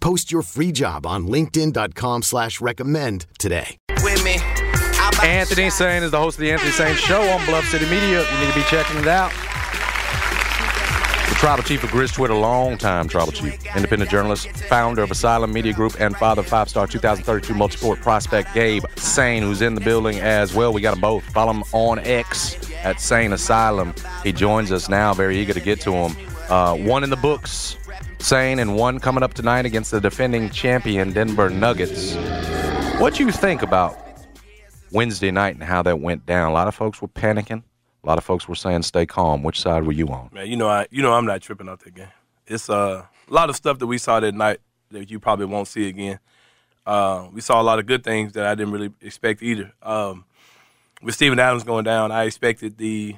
Post your free job on linkedin.com slash recommend today. with me. Anthony Sain is the host of the Anthony Sain Show on Bluff City Media. You need to be checking it out. The tribal chief of Grizz Twitter, long time tribal chief, independent journalist, founder of Asylum Media Group, and father of five star 2032 multi-sport prospect Gabe Sain, who's in the building as well. We got them both. Follow him on X at Sain Asylum. He joins us now, very eager to get to him. Uh, one in the books, Sain, and one coming up tonight against the defending champion Denver Nuggets. What do you think about Wednesday night and how that went down? A lot of folks were panicking. A lot of folks were saying stay calm. Which side were you on? Man, you know I you know I'm not tripping out that game. It's uh, a lot of stuff that we saw that night that you probably won't see again. Uh, we saw a lot of good things that I didn't really expect either. Um, with Steven Adams going down, I expected the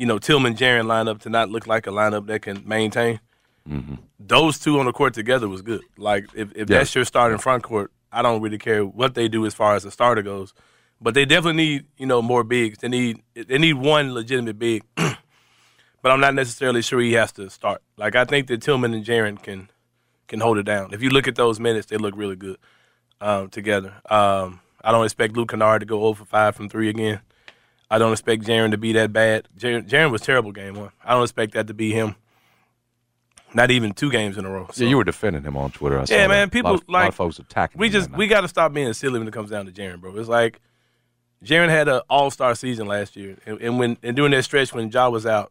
you know Tillman and Jaren lineup to not look like a lineup that can maintain. Those two on the court together was good. Like if, if Yeah. that's your starting front court, I don't really care what they do as far as the starter goes. But they definitely need you know more bigs. They need they need one legitimate big. but I'm not necessarily sure he has to start. Like I think that Tillman and Jaren can can hold it down. If you look at those minutes, they look really good um, together. Um, I don't expect Luke Kennard to go over 5 from three again. I don't expect Jaren to be that bad. Jaren, was terrible game one. I don't expect that to be him. Not even two games in a row. So, Yeah, you were defending him on Twitter. I Yeah, that. man, A lot people, of- a lot like, of folks attacking. we him just we got to stop being silly when it comes down to Jaren, bro. It's like Jaren had an All Star season last year, and, and when and during that stretch when Ja was out,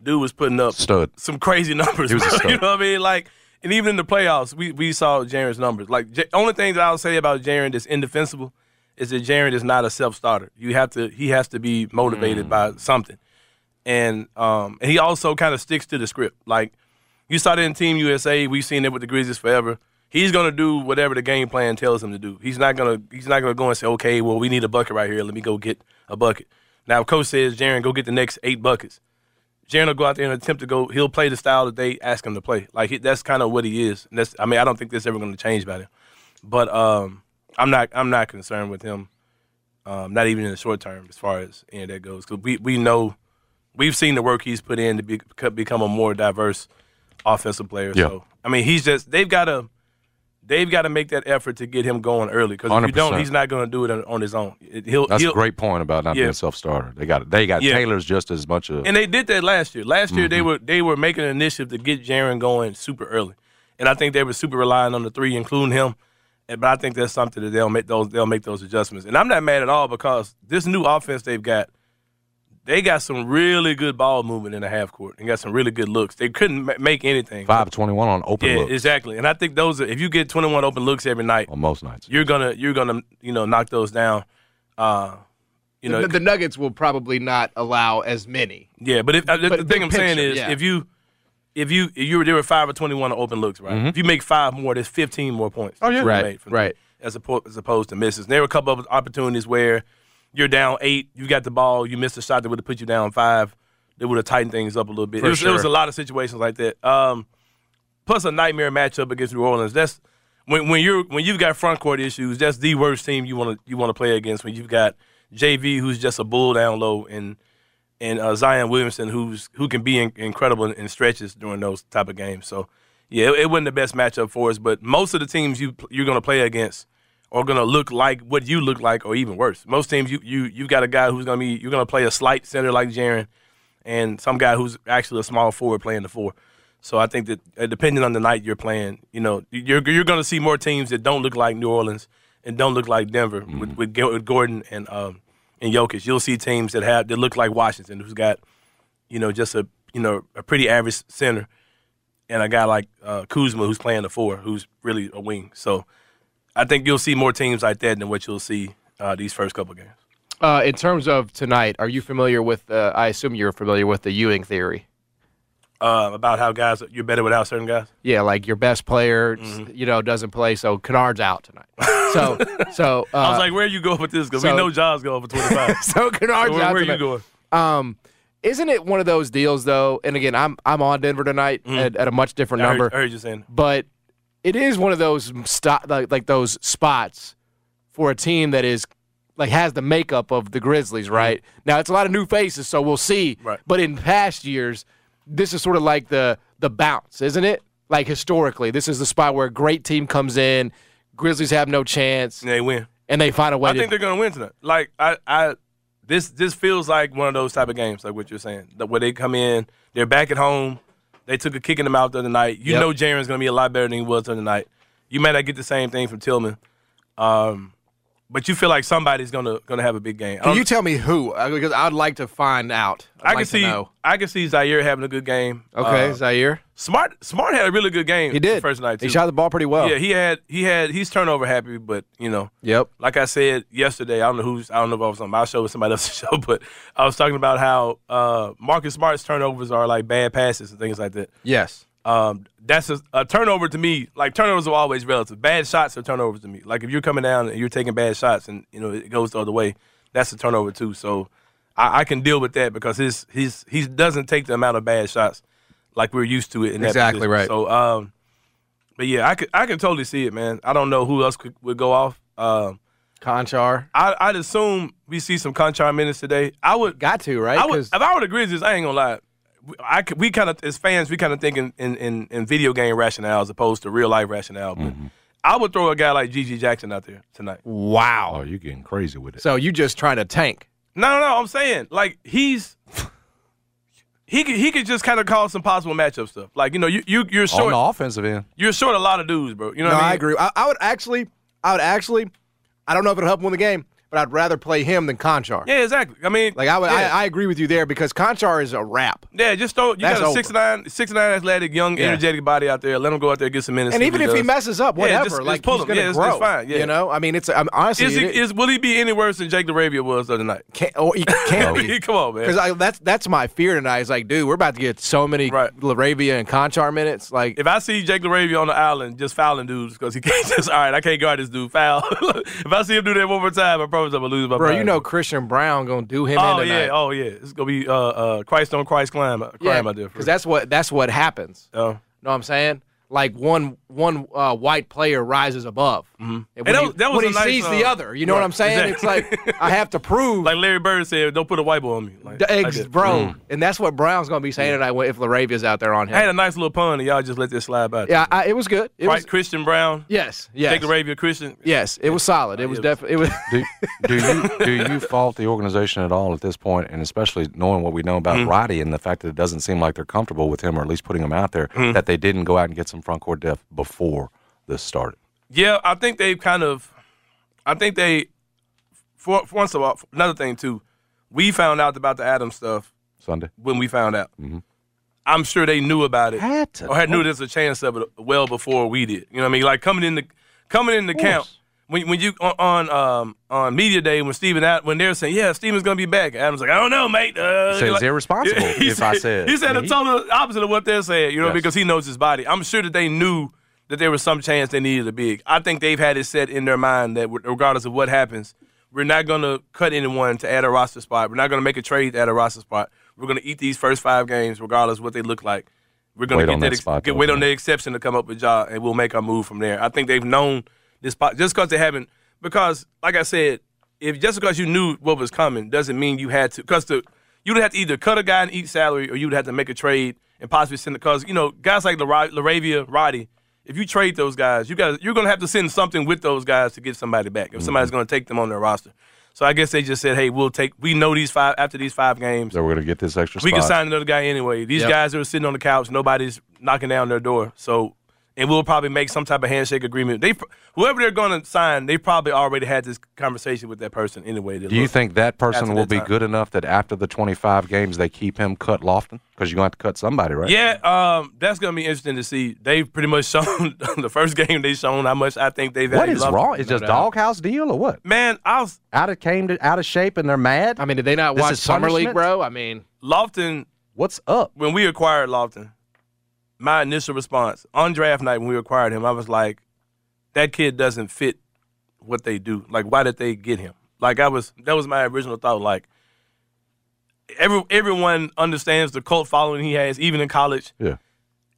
dude was putting up Stud. some crazy numbers. He was a stud. you know what I mean? Like, and even in the playoffs, we we saw Jaren's numbers. Like, J- only thing that I'll say about Jaren that's indefensible is that Jaren is not a self starter. You have to he has to be motivated by something, and um and he also kind of sticks to the script. Like, you saw that in Team USA. We've seen it with the Grizzlies forever. He's gonna do whatever the game plan tells him to do. He's not gonna he's not gonna go and say, okay, well we need a bucket right here. Let me go get a bucket. Now, if coach says, Jaren, go get the next eight buckets. Jaren will go out there and attempt to go. He'll play the style that they ask him to play. Like he, that's kind of what he is. And that's I mean I don't think that's ever going to change about him. But um, I'm not I'm not concerned with him. Um, not even in the short term as far as any of that goes. Because we we know we've seen the work he's put in to be, become a more diverse offensive player. Yeah. So I mean he's just they've got to they've got to make that effort to get him going early. Because if you don't, he's not going to do it on, on his own. It- he'll That's he'll, a great point about not Yeah. being a self starter. They got they got Yeah. Taylor's just as much of And they did that last year. Last year they Mm-hmm. were they were making an initiative to get Jaren going super early, and I think they were super relying on the three, including him. And, but I think that's something that they'll make those they'll make those adjustments. And I'm not mad at all because this new offense they've got, they got some really good ball movement in the half court and got some really good looks. They couldn't ma- make anything. five twenty one on open yeah, looks exactly. And I think those are if you get 21 open looks every night, on most nights. you're gonna you're gonna you know knock those down. Uh, you know, the, the Nuggets will probably not allow as many. Yeah, but if, uh, the, But the thing I'm saying is, yeah. if you, if you, if you were there were five or twenty one open looks, right? If you make five more, there's 15 more points. Oh, yeah. Right, right. As opposed, as opposed to misses. And there were a couple of opportunities where you're down eight, you got the ball, you missed a shot that would have put you down five. That would have tightened things up a little bit. It was, there was a lot of situations like that. Um, plus a nightmare matchup against New Orleans. That's when when you're when you've got front court issues. That's the worst team you want to you want to play against. When you've got JV, who's just a bull down low, and and uh, Zion Williamson, who's who can be in, incredible in, in stretches during those type of games. So yeah, it, it wasn't the best matchup for us. But most of the teams you you're going to play against are going to look like what you look like, or even worse. Most teams you you you've got a guy who's going to be you're going to play a slight center like Jaren, and some guy who's actually a small forward playing the four. So I think that uh, depending on the night you're playing, you know, you're you're going to see more teams that don't look like New Orleans and don't look like Denver with, with, with Gordon and um, and Jokic. You'll see teams that have that look like Washington, who's got you know just a you know a pretty average center, and a guy like uh, Kuzma who's playing the four, who's really a wing. So I think you'll see more teams like that than what you'll see uh, these first couple games. Uh, in terms of tonight, are you familiar with? Uh, I assume you're familiar with the Ewing theory. Uh, about how guys you're better without certain guys. Yeah, like your best player, Mm-hmm. you know, doesn't play, so Kennard's out tonight. So, so uh, I was like, where you going with this? Because so- we know Jaws going for 25. so Kennard's So where, out where tonight. you going? Um, isn't it one of those deals though? And again, I'm I'm on Denver tonight at, at a much different Mm. I heard, number, I heard you saying. but it is one of those stop like, like those spots for a team that is like has the makeup of the Grizzlies, right? Now it's a lot of new faces, so we'll see. Mm-hmm. Right. But in past years, this is sort of like the the bounce, isn't it? Like historically, this is the spot where a great team comes in, Grizzlies have no chance, And They win. and they find a way I to. think they're going to win tonight. Like I, I, this this feels like one of those type of games, like what you're saying, where they come in, they're back at home. They took a kick in the mouth the other night. You Yep. know, Jaren's going to be a lot better than he was the other night. You might not get the same thing from Tillman, um, but you feel like somebody's going to going to have a big game. Can you tell me who? Because I'd like to find out. I'd I can see know. I can see Ziaire having a good game. Okay, Uh, Ziaire. Smart Smart had a really good game. He did the first night. Too. He shot the ball pretty well. Yeah, he had he had he's turnover happy, but you know, Yep. like I said yesterday, I don't know who's I don't know if I was on my show or somebody else's show, but I was talking about how uh, Marcus Smart's turnovers are like bad passes and things like that. Yes. Um, that's a, a turnover to me. Like turnovers are always relative. Bad shots are turnovers to me. Like if you're coming down and you're taking bad shots and you know it goes the other way, that's a turnover too. So I, I can deal with that because his his he doesn't take the amount of bad shots like we're used to it. In Exactly position. right. So um, but yeah, I could I can totally see it, man. I don't know who else could, would go off. Um, Konchar. I, I'd assume we see some Konchar minutes today. I would Got to, right? I would, if I were the Grizzlies, I ain't gonna lie. We- I could, we kind of as fans, we kind of think in, in, in, in video game rationale as opposed to real life rationale. But mm-hmm. I would throw a guy like GG Jackson out there tonight. wow. Oh, you're getting crazy with it. So you just trying to tank. No, no, no. I'm saying like he's he could he could just kind of call some possible matchup stuff. Like you know you you you're short On the offensive end. you're short a lot of dudes, bro. You know no, what I I, agree. I, I would actually, I would actually, I don't know if it'll help him win the game, but I'd rather play him than Konchar. Yeah, exactly. I mean, Like I would, yeah. I, I agree with you there because Konchar is a wrap. Yeah, just throw. You That's got a over. six nine, six nine athletic, young, Yeah. energetic body out there. Let him go out there get some minutes. And even if he does. messes up, whatever, just- just like pull he's him. gonna Yeah, it's- grow. it's fine, yeah. You know, I mean, it's I'm, honestly, is, he, it- is will he be any worse than Jake LaRavia was the other night? can't, oh, he can't be. Come on, man. Because that's that's my fear tonight. Is like, dude, we're about to get so many Right. Laravia and Konchar minutes. Like, If I see Jake LaRavia on the island just fouling dudes because he can't just all right, I can't guard this dude foul. if I see him do that one more time, I promise I'm lose my bro, mind. you know Christian Braun gonna do him Oh in yeah, oh yeah. It's gonna be uh uh Christ on Christ climb crime yeah, because that's what that's what happens. Oh. Know what I'm saying? Like one one uh, white player rises above, and when, And that he, that was when he nice, sees the uh, other, you know what I'm saying? exactly. It's like I have to prove, like Larry Bird said, don't put a white boy on me. Like, the like eggs, that. bro. And that's what Braun's gonna be saying tonight if Laravia's out there on him. I had a nice little pun, and y'all just let this slide by. yeah, I, it was good. It right. was Christian Braun, yes, yes, Jake LaRavia, Christian. yes. It was solid. It was it was- definitely it was. Do, do you do you fault the organization at all at this point, and especially knowing what we know about Mm-hmm. Roddy and the fact that it doesn't seem like they're comfortable with him, or at least putting him out there, Mm-hmm. that they didn't go out and get some front court depth before this started. Yeah, I think they've kind of. I think they. For, for once of all, another thing too, we found out about the Adams stuff Sunday. when we found out. Mm-hmm. I'm sure they knew about it, Had to. or had knew there's a chance of it well before we did. You know what I mean? Like coming in the coming in the camp when when you on on, um, on media day when Steven when they're saying yeah Steven's gonna be back. Adam's like I don't know mate. Uh, So it's like- irresponsible if I said- he said the total opposite of what they're saying. You know Yes. because he knows his body. I'm sure that they knew that there was some chance they needed a big. I think they've had it set in their mind that regardless of what happens, we're not going to cut anyone to add a roster spot. We're not going to make a trade to add a roster spot. We're going to eat these first five games, regardless of what they look like. We're going Wait get that that, ex- get, wait on the exception to come up with Ja, and we'll make our move from there. I think they've known this just because they haven't. Because, like I said, if just because you knew what was coming doesn't mean you had to. Because you would have to either cut a guy and eat salary, or you would have to make a trade and possibly send. It. Because you know, guys like Laravia, Roddy, if you trade those guys, you got you're going to have to send something with those guys to get somebody back. If somebody's Mm-hmm. going to take them on their roster, so I guess they just said, "Hey, we'll take. We know these five after these five games, So we're going to get this extra we spot. can sign another guy anyway. These Yep. guys are sitting on the couch. Nobody's knocking down their door. So and we'll probably make some type of handshake agreement. They whoever they're going to sign, they probably already had this conversation with that person anyway. Do you think that person will that be time. good enough that after the 25 games they keep him cut Lofton? Because you're going to have to cut somebody, right? Yeah, um, that's gonna be interesting to see. They've pretty much shown the first game they shown how much I think they've. value is Lofton. wrong? Is just doubt. doghouse deal or what? Man, I was Out of came to, out of shape and they're mad. I mean, did they not This watch is Summer League, bro? I mean, Lofton What's up? when we acquired Lofton. My initial response on draft night when we acquired him, I was like, "That kid doesn't fit what they do. Like, why did they get him? Like, I was that was my original thought. Like, every everyone understands the cult following he has, even in college. Yeah.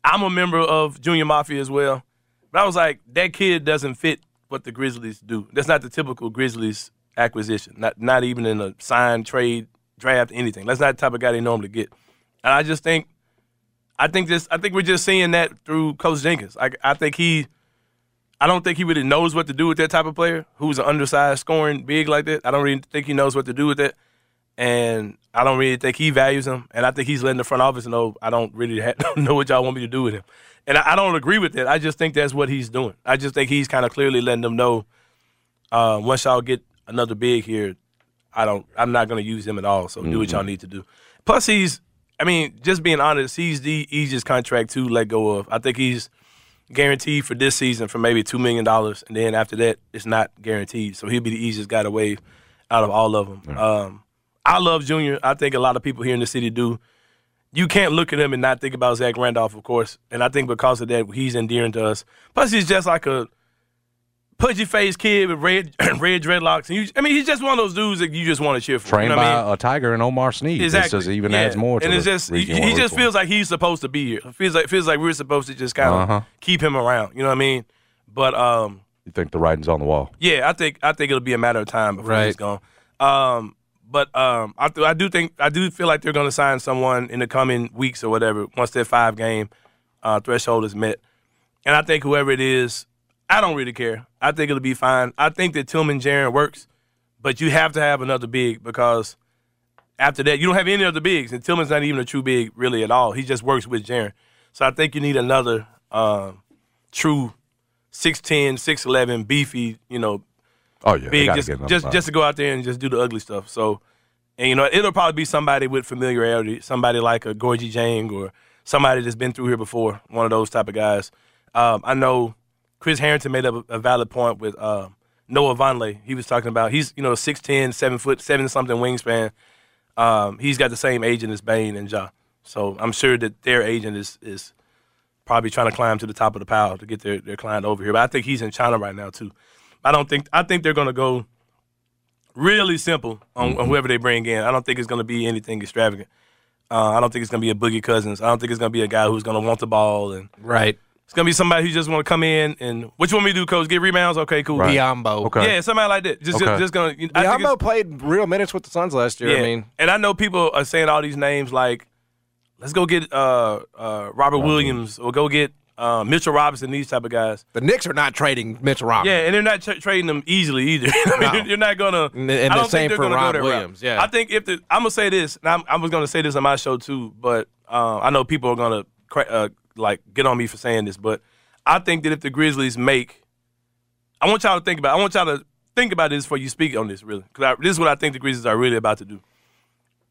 I'm a member of Junior Mafia as well. But I was like, that kid doesn't fit what the Grizzlies do. That's not the typical Grizzlies acquisition. Not not even in a sign, trade, draft, anything. That's not the type of guy they normally get. And I just think I think this I think we're just seeing that through Coach Jenkins. I I think he I don't think he really knows what to do with that type of player who's an undersized scoring big like that. I don't really think he knows what to do with that. And I don't really think he values him. And I think he's letting the front office know I don't really ha- know what y'all want me to do with him. And I, I don't agree with that. I just think that's what he's doing. I just think he's kind of clearly letting them know uh, once y'all get another big here, I don't. I'm not going to use him at all. So do what y'all need to do. Plus, he's. I mean, just being honest, he's the easiest contract to let go of. I think he's guaranteed for this season for maybe two million dollars, and then after that, it's not guaranteed. So he'll be the easiest guy to waive out of all of them. Um, I love Junior. I think a lot of people here in the city do. You can't look at him and not think about Zach Randolph, of course. And I think because of that, he's endearing to us. Plus, he's just like a pudgy faced kid with red red dreadlocks. And you, I mean, he's just one of those dudes that you just want to cheer for. Trained you know by I mean? a tiger and Omar Sneed. Exactly. This just even Yeah. adds more to and the it's just he, he just feels like he's supposed to be here. It feels like feels like we're supposed to just kind of Uh-huh. keep him around. You know what I mean? But um, You think the writing's on the wall? yeah, I think I think it'll be a matter of time before Right. he's gone. Um, but um, I, th- I do think I do feel like they're going to sign someone in the coming weeks or whatever once their five game uh, threshold is met. And I think whoever it is, I don't really care. I think it'll be fine. I think that Tillman Jaren works, but you have to have another big because after that you don't have any other bigs, and Tillman's not even a true big really at all. He just works with Jaren. So I think you need another um, true 6'10", 6'11", beefy, you know, Oh yeah, big just just just to go out there and just do the ugly stuff. So, and you know, it'll probably be somebody with familiarity, somebody like a Gorgui Dieng or somebody that's been through here before, one of those type of guys. Um, I know Chris Herrington made up a, a valid point with uh, Noah Vonleh. He was talking about he's you know 6'10", 7 foot, seven something wingspan. Um, he's got the same agent as Bane and Ja. So I'm sure that their agent is is probably trying to climb to the top of the pile to get their, their client over here. But I think he's in China right now too. I don't think I think they're gonna go really simple on, on whoever they bring in. I don't think it's gonna be anything extravagant. Uh, I don't think it's gonna be a Boogie Cousins. I don't think it's gonna be a guy who's gonna want the ball, and right. It's gonna be somebody who just want to come in and what you want me to do, coach? Get rebounds? Okay, cool. Right. Biyombo. Okay. Yeah, somebody like that. Just Okay. just, just gonna. I think it's- Biyombo played real minutes with the Suns last year. yeah. I mean, and I know people are saying all these names like, let's go get uh, uh, Robert Williams or go get uh, Mitchell Robinson, these type of guys. the Knicks are not trading Mitchell Robinson. Yeah, and they're not tra- trading them easily either. I mean, No. you're not gonna. And the- and I don't same think they're for gonna Ron go that Williams, route. yeah. I think if the, I'm gonna say this, and I'm, I was gonna say this on my show too, but uh, I know people are gonna cra- uh, like get on me for saying this, but I think that if the Grizzlies make, I want y'all to think about. I want y'all to think about this before you speak on this, really, because this is what I think the Grizzlies are really about to do.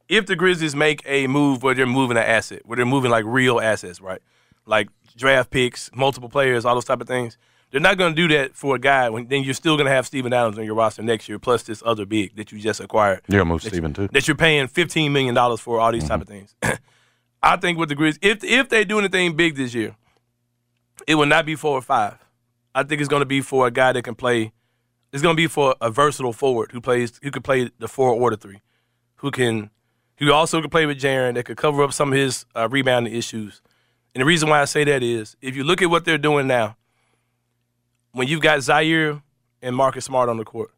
If the Grizzlies make a move where they're moving an asset, where they're moving like real assets, right, like draft picks, multiple players, all those type of things. They're not going to do that for a guy when then you're still going to have Steven Adams on your roster next year, plus this other big that you just acquired. You're gonna move that Steven, too? That you're paying fifteen million dollars for all these mm-hmm. type of things. I think with the Grizz, if if they do anything big this year, it will not be four or five. I think it's going to be for a guy that can play. It's going to be for a versatile forward who plays who could play the four or the three, who can who also can play with Jaren that could cover up some of his uh, rebounding issues. And the reason why I say that is if you look at what they're doing now, when you've got Ziaire and Marcus Smart on the court,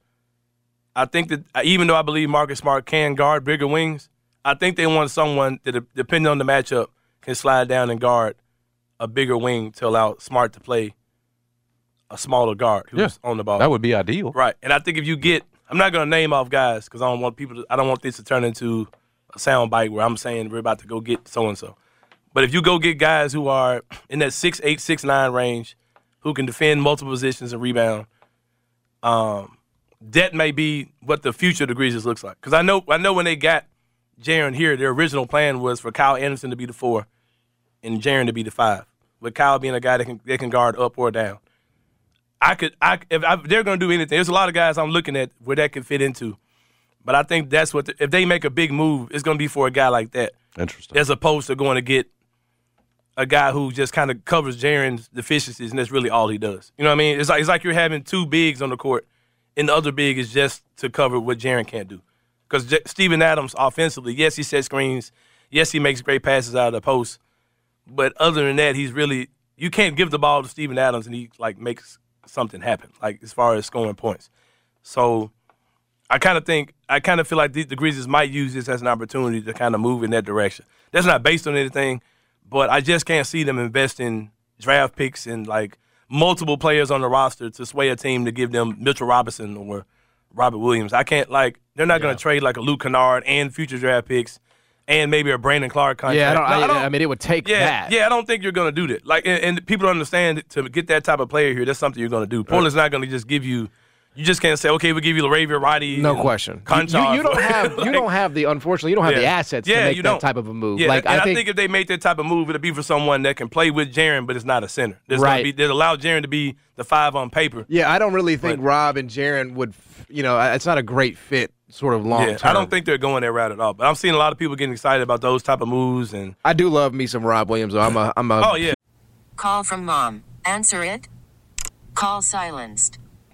I think that even though I believe Marcus Smart can guard bigger wings, I think they want someone that, depending on the matchup, can slide down and guard a bigger wing to allow Smart to play a smaller guard who's Yeah. on the ball. That would be ideal. Right. And I think if you get, I'm not going to name off guys because I don't want people to, I don't want this to turn into a sound bite where I'm saying we're about to go get so and so. But if you go get guys who are in that six eight six nine range, who can defend multiple positions and rebound, um, that may be what the future of the Grizzlies looks like. Because I know I know when they got Jaren here, their original plan was for Kyle Anderson to be the four, and Jaren to be the five. With Kyle being a guy that can that can guard up or down. I could I if, I, they're going to do anything, there's a lot of guys I'm looking at where that could fit into. But I think that's what the, if they make a big move, it's going to be for a guy like that, Interesting. as opposed to going to get a guy who just kind of covers Jaren's deficiencies, and that's really all he does. You know what I mean? It's like it's like you're having two bigs on the court, and the other big is just to cover what Jaren can't do. Because J- Steven Adams, offensively, yes, he sets screens, yes, he makes great passes out of the post, but other than that, he's really you can't give the ball to Steven Adams and he like makes something happen, like as far as scoring points. So I kind of think I kind of feel like the, the Grizzlies might use this as an opportunity to kind of move in that direction. That's not based on anything, but I just can't see them investing draft picks and like multiple players on the roster to sway a team to give them Mitchell Robinson or Robert Williams. I can't like they're not going to trade like a Luke Kennard and future draft picks and maybe a Brandon Clarke contract. Yeah, I don't, No, I, don't- I mean, it would take yeah, that. yeah, I don't think you're going to do that. Like, and, and people don't understand that to get that type of player here. That's something you're going to do. Portland's not going to just give you. You just can't say, okay, we'll give you Laravia Roddy. No and question. You, Konchar you- you don't for- have you don't have the unfortunately you don't have the assets Yeah, to make you that don't. type of a move. Yeah, like and I think, if they make that type of move, it'll be for someone that can play with Jaren, but it's not a center. There's Right. Gonna be, that allow Jaren to be the five on paper. yeah, I don't really think But- Rob and Jaren would. You know, it's not a great fit, sort of long Yeah, term. I don't think they're going that route at all. But I'm seeing a lot of people getting excited about those type of moves, and I do love me some Rob Williams. Though. I'm a I'm a oh yeah, Call from mom. Answer it. Call silenced.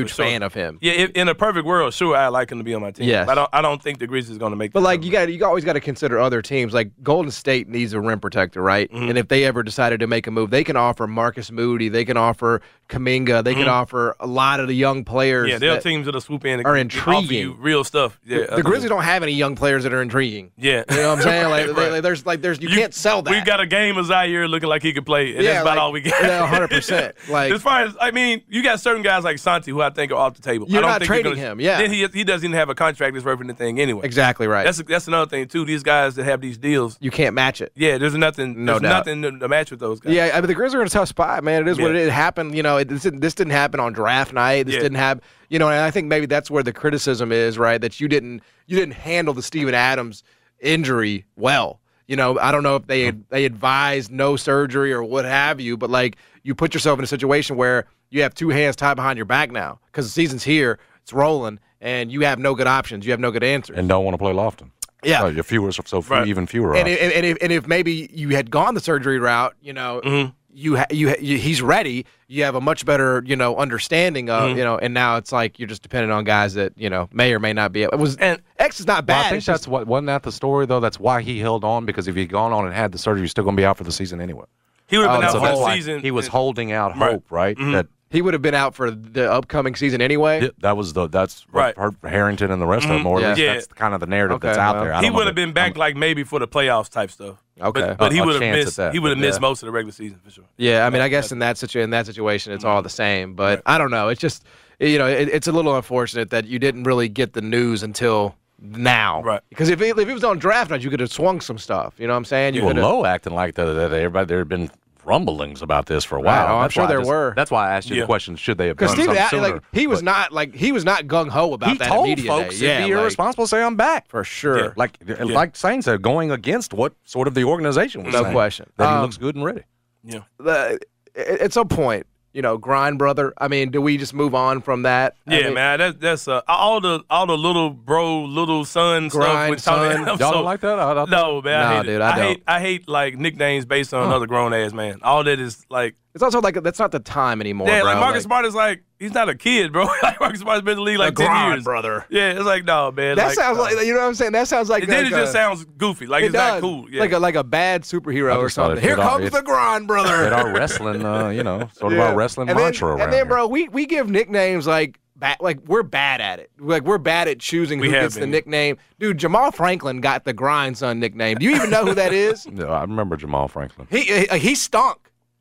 Huge sure. fan of him. yeah. If, in a perfect world, sure, I like him to be on my team. Yes. But I don't. I don't think the Grizzlies is going to make. But like you got you always got to consider other teams. Like Golden State needs a rim protector, right? Mm-hmm. And if they ever decided to make a move, they can offer Marcus Moody, they can offer Kuminga, they can offer a lot of the young players. Mm-hmm. Yeah, there are teams that'll swoop in and are you intriguing. real stuff. Yeah, the Grizzlies don't have any young players that are intriguing. Yeah, You know what I'm saying? Like, Right. they- there's like there's you, can't sell that. We've got a game of Ziaire looking like he could play, and Yeah, that's about like- all we got. yeah, 100%. Like- as far as I mean, you got certain guys like Santi who I think are off the table. You're I don't not think trading gonna, him, yeah. Then he he doesn't even have a contract that's worth anything anyway. exactly right. That's that's another thing too. These guys that have these deals, you can't match it. yeah, there's nothing. No there's doubt. nothing to, to match with those guys. Yeah, I mean the Grizzlies are in a tough spot, man. It is what Yeah. it, it happened. You know, it, this, didn't- this didn't happen on draft night. This Yeah. didn't happen. You know, and I think maybe that's where the criticism is, right? That you didn't you didn't handle the Steven Adams injury well. You know, I don't know if they they advised no surgery or what have you, but like you put yourself in a situation where you have two hands tied behind your back now because the season's here, it's rolling, and you have no good options. You have no good answers. and don't want to play Lofton. Yeah. So you're fewer, so few, Right. even fewer. and, if, and, if, and if maybe you had gone the surgery route, you know, Mm-hmm. You, ha- you, ha- you he's ready. You have a much better, you know, understanding of, Mm-hmm. you know, and now it's like you're just dependent on guys that you know may or may not be. It was And- X is not Well, bad. I think it's that's just- what wasn't that the story though. That's why he held on because if he'd gone on and had the surgery, he's still going to be out for the season anyway. he would have Oh, been out so for the why season. he was holding out Right. hope, right? Mhm. That he would have been out for the upcoming season anyway. yeah, that was the that's Right. what hurt Herrington and the rest of them. Or at Yeah. least Yeah. that's kind of the narrative Okay, that's out well. there. I He would have been back like maybe for the playoffs type stuff. Okay. but, but he A- a would have missed. that, he would have missed yeah. most of the regular season for sure. Yeah, I mean, I guess in that situ- in that situation, it's all mm-hmm. the same. But I don't know. It's just you know, it, it's a little unfortunate that you didn't really get the news until now. Right. Because if it, if it was on draft night, you could have swung some stuff. You know what I'm saying? You well, coulda- low acting like that. that everybody there had been rumblings about this for a while. Right. Oh, I'm sure there just- were. That's why I asked you Yeah. the question: Should they have Because done Steve, something Ad- sooner? like he was But not like he was not gung ho about He that told media folks day. it'd Yeah, be like, irresponsible to say I'm back. for sure. Yeah. Like, like saying so, going against what sort of the organization was saying. No saying. question. That he Um, looks good and ready. Yeah. The, at some point, you know, grind brother. I mean, do we just move on from that? I Yeah, mean, man, that's that's uh, all the all the little bro, little son stuff Grind with Tony. son. Y'all So- don't like that? I, I, No, man. I hate dude, I hate don't. I hate like nicknames based on another grown ass man. All that is like It's also like that's not the time anymore, Yeah, bro. like Marcus Smart is like he's not a kid, bro. like Marcus Smart's been in the league like ten grind, years, brother. Yeah, it's like no, man. That like, sounds uh, like you know what I'm saying. That sounds like And then like it just a- sounds goofy, like it it's does. not cool. Yeah. Like a like a bad superhero or something. Here fit our- comes the grind, brother. At our wrestling, uh, you know, sort of our wrestling and mantra then, around And then, here. bro, we we give nicknames like ba- like we're bad at it. Like we're bad at choosing We who have gets the nickname. Dude, Jamal Franklin got the grindson nickname. Do you even know who that is? Yeah, I remember Jamal Franklin. He he, he stunk.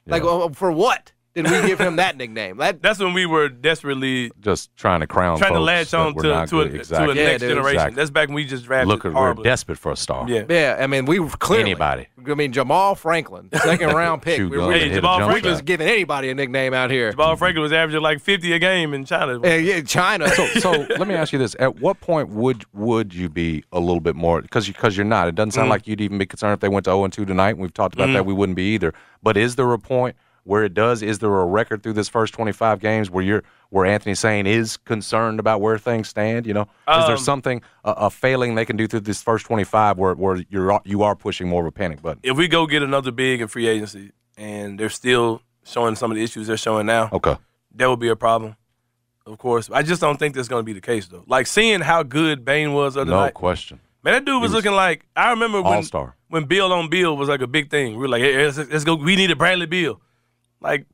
Like Yeah. well, for what did we give him that nickname? That That's when we were desperately Just trying to crown trying to latch on to to a, good. to a exactly. Yeah, next dude. generation. Exactly. That's back when we just drafted Look, we're desperate for a star. Yeah. yeah, I mean we were clearly Anybody. I mean Jamal Franklin, second round pick. Shoot we guard were and Hey, hit a Jamal jump we're Franklin- shot. just giving anybody a nickname out here. Jamal Franklin was averaging like 50 a game in China. Yeah, yeah, China. so let me ask you this: At what point would would you be a little bit more because because you're not? It doesn't sound mm. like you'd even be concerned if they went to 0 and 2 tonight. We've talked about mm. that. We wouldn't be either. But is there a point where it does? Is there a record through this first 25 games where you're where Anthony Sain is concerned about where things stand? You know, is there Um, something a, a failing they can do through this first 25 where where you're you are pushing more of a panic button? if we go get another big in free agency and they're still showing some of the issues they're showing now, Okay. that would be a problem. Of course, I just don't think that's going to be the case though. Like seeing how good Bane was the other No night, question. man, that dude was, was looking like I remember when All-star. when Bill on Bill was like a big thing. We were like, hey, let's, let's go. We need a Bradley Beal. Like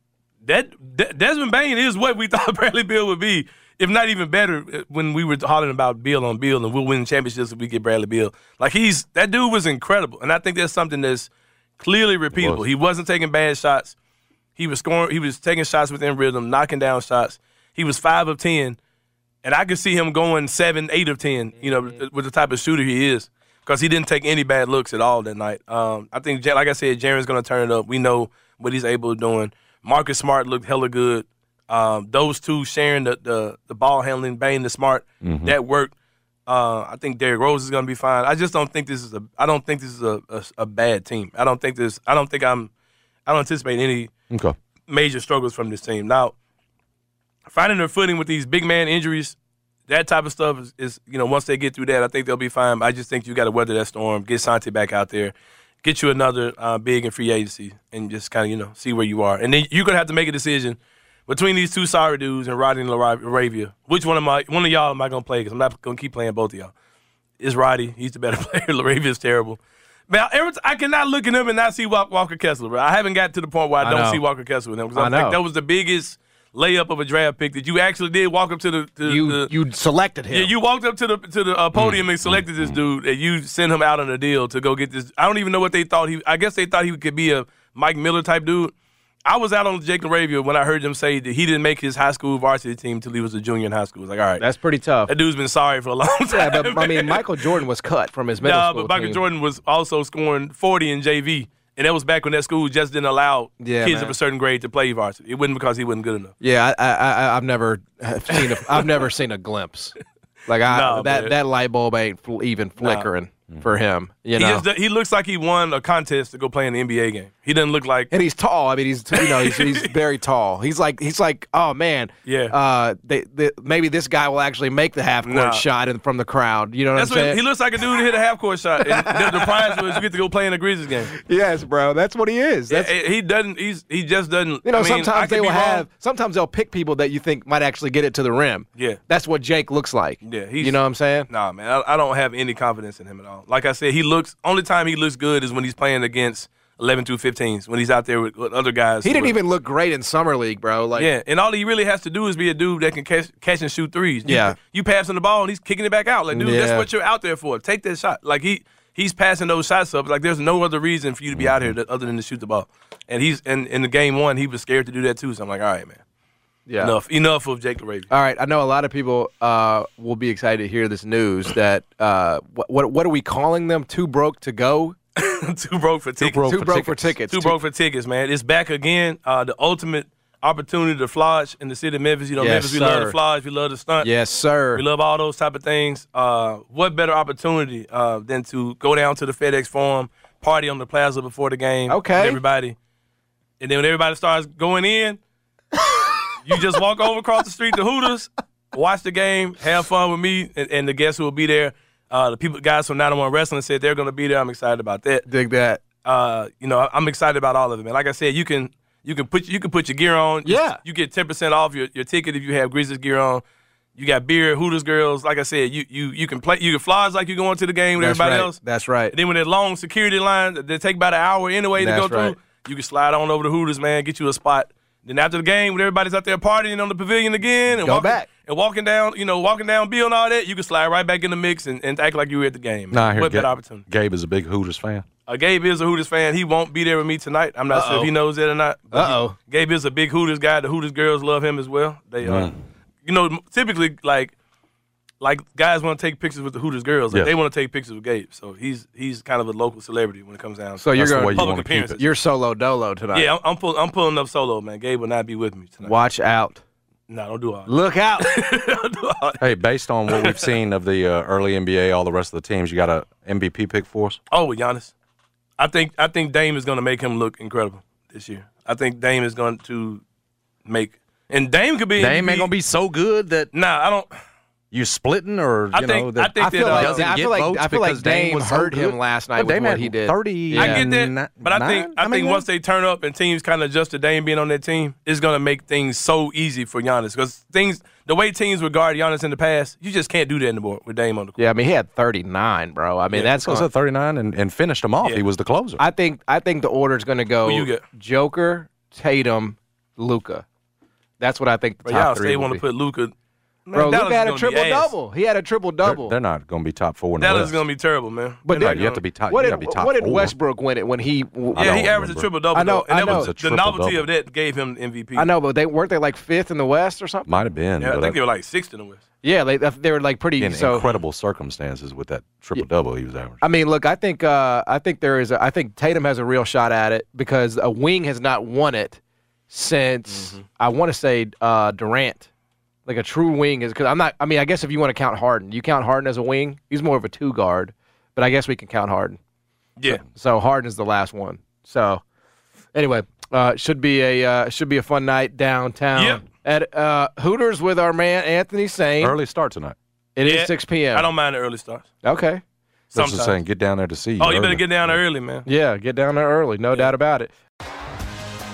that, De- Desmond Bane is what we thought Bradley Beal would be, if not even better. uh, When we were hollering about Bill on Bill and we'll win championships if we get Bradley Beal. Like he's that dude was incredible, and I think that's something that's clearly repeatable. was. He wasn't taking bad shots. He was scoring. He was taking shots within rhythm, knocking down shots. He was five of ten, and I could see him going seven, eight of ten. You know, with- with the type of shooter he is, because he didn't take any bad looks at all that night. Um, I think, like I said, Jaren's going to turn it up. We know what he's able to doing. Marcus Smart looked hella good. Um, those two sharing the, the the ball handling, Bane the Smart, that worked. Uh, I think Derrick Rose is going to be fine. I just don't think this is a. I don't think this is a, a, a bad team. I don't think this. I don't think I'm. I don't anticipate any Okay. major struggles from this team. Now, finding their footing with these big man injuries, that type of stuff is, is you know, once they get through that, I think they'll be fine. I just think you got to weather that storm, get Santi back out there, get you another uh, big and free agency, and just kind of, you know, see where you are. And then you're going to have to make a decision between these two sorry dudes and Roddy and Lara- Laravia. Which one of my one of y'all am I going to play? Because I'm not going to keep playing both of y'all. Is Roddy. He's the better player. Laravia's terrible. Man, I cannot look at him and not see Walker Kessler, bro. I haven't got to the point where I, I don't know. see Walker Kessler with him. Because I I, think that was the biggest layup of a draft pick that you actually did walk up to the. To you the you selected him. yeah, you walked up to the to the uh, podium Mm. and selected this dude, and you sent him out on a deal to go get this. I don't even know what they thought he. I guess they thought he could be a Mike Miller type dude. I was out on Jake LaRavia when I heard them say that he didn't make his high school varsity team until he was a junior in high school. I was like, all right, That's pretty tough. that dude's been sorry for a long time. Yeah, but I mean. Michael Jordan was cut from his middle Nah, school but Michael team. Jordan was also scoring 40 in JV. And that was back when that school just didn't allow Yeah, kids man. of a certain grade to play varsity. It wasn't because he wasn't good enough. Yeah, I, I, I, I've never seen a, I've never seen a glimpse. Like I, No, that man. that light bulb ain't fl- even flickering for him. You He just he looks like he won a contest to go play in the NBA game. He doesn't look like and he's tall. I mean, he's you know he's, he's very tall. He's like he's like oh man, Yeah. Uh, they, they, maybe this guy will actually make the half court Nah. shot in, from the crowd. You know what that's I'm what saying? he looks like a dude who hit a half court shot. And the, the prize was you get to go play in a Grizzlies game. yes, bro. That's what he is. That's Eh, He doesn't. He's he just doesn't. You know, I mean, sometimes could they will have. Sometimes they'll pick people that you think might actually get it to the rim. Yeah. that's what Jake looks like. Yeah, he's- you know what I'm saying? Nah, man, I, I don't have any confidence in him at all. Like I said, he looks. Only time he looks good is when he's playing against 11 through 15s. When he's out there with, with other guys. He didn't are- even look great in summer league, bro. Like, Yeah, and all he really has to do is be a dude that can catch, catch and shoot threes. You, Yeah. you pass him the ball and he's kicking it back out. Like, dude, that's what you're out there for. Take that shot. Like he he's passing those shots up. Like there's no other reason for you to be out mm-hmm. here that, other than to shoot the ball. And he's and in the game one, he was scared to do that too. So I'm like, all right, man, yeah. enough, enough of Jake LaRavia. All right, I know a lot of people uh, will be excited to hear this news. That uh, what, what what are we calling them? Too broke to go. Too broke for tickets. broke Too for broke for tickets. tickets. Too broke for tickets, man. It's back again. Uh, the ultimate opportunity to flourish in the city of Memphis. You know, Yes, Memphis, we love sir. to flourish. We love to stunt. Yes, sir. We love all those type of things. Uh, what better opportunity uh, than to go down to the FedEx Forum, party on the plaza before the game? Okay. with everybody. And then when everybody starts going in, you just walk over across the street to Hooters, watch the game, have fun with me and, and the guests who will be there. Uh, the people, guys from 901 Wrestling said they're going to be there. I'm excited about that Dig that. uh, you know, I'm excited about all of it, man. Like I said, you can You can put you can put your gear on. Yeah. you get ten percent off your, your ticket if you have Grizzlies gear on. You got beer, Hooters girls. Like I said, you you you can play. You can fly like you're going to the game with That's everybody right. else. That's right. And then when that long security line they take about an hour anyway to That's go through, right. you can slide on over to Hooters, man, get you a spot. Then after the game, when everybody's out there partying on the pavilion again and Go walking, back. and walking down, you know, walking down Beale and all that, you can slide right back in the mix and, and act like you were at the game. Nah, I hear what Ga- better opportunity? Gabe is a big Hooters fan. Uh, Gabe is a Hooters fan. He won't be there with me tonight. I'm not sure Uh-oh. if he knows that or not. Uh-oh. Gabe is a big Hooters guy. The Hooters girls love him as well. They, uh, you know, typically like like guys want to take pictures with the Hooters girls. Like Yes. they want to take pictures with Gabe. So he's he's kind of a local celebrity when it comes down. So to you're going way you public want to keep appearances. it. you're solo dolo tonight. Yeah, I'm, I'm, pull, I'm pulling up solo, man. Gabe will not be with me tonight. Watch out. No, don't do all that. Look out. don't do all that. Hey, based on what we've seen of the uh, early NBA, all the rest of the teams, you got a MVP pick for us? Oh, with Giannis. I think I think Dame is going to make him look incredible this year. I think Dame is going to make and Dame could be Dame MVP. ain't gonna be so good that Nah, I don't. You splitting or you I know think that I think I feel that, uh, like doesn't I get feel like votes I feel like Dame Dame was so hurt him last night But with what he did. 30 I get that, but I think I, think mean, once they turn up and teams kind of adjust to Dame being on their team, it's gonna make things so easy for Giannis because things the way teams regard Giannis in the past, you just can't do that anymore with Dame on the court. Yeah, I mean he had 39, bro. I mean Yeah, that's was at 39 and, and finished him off. Yeah. He was the closer. I think I think the order's going to go Who you get? Joker, Tatum, Luka. That's what I think the But top y'all three stay want to put Luka. Bro, Luka had a triple double. He had a triple they're, double. they're not going to be top four in the That is West. gonna be terrible, man. But They're Right, not you have gonna- be top. What did, be top what did four. Westbrook win it when he? w- I Yeah, he don't averaged a triple double. I know- and I that know. was was the novelty triple-double. of that gave him MVP. I know, but they weren't they like fifth in the West or something. Might have been. Yeah, I but think they were like sixth in the West. Yeah, they they were like pretty. in so incredible circumstances with that triple double he was averaging. I mean, look, I think uh, I think there is. A, I think Tatum has a real shot at it because a wing has not won it since I want to say uh, Durant. Like a true wing is because I'm not. I mean, I guess if you want to count Harden, you count Harden as a wing. He's more of a two guard, but I guess we can count Harden. Yeah, So Harden is the last one. So anyway, uh, should be a uh, should be a fun night downtown Yep. at uh, Hooters with our man Anthony Sain. Early start tonight. It is Yeah. 6 p.m. I don't mind the early starts. Okay. That's just Sometimes. saying, get down there to see you. Oh, you better get down there early, man. Yeah, get down there early, no doubt about it.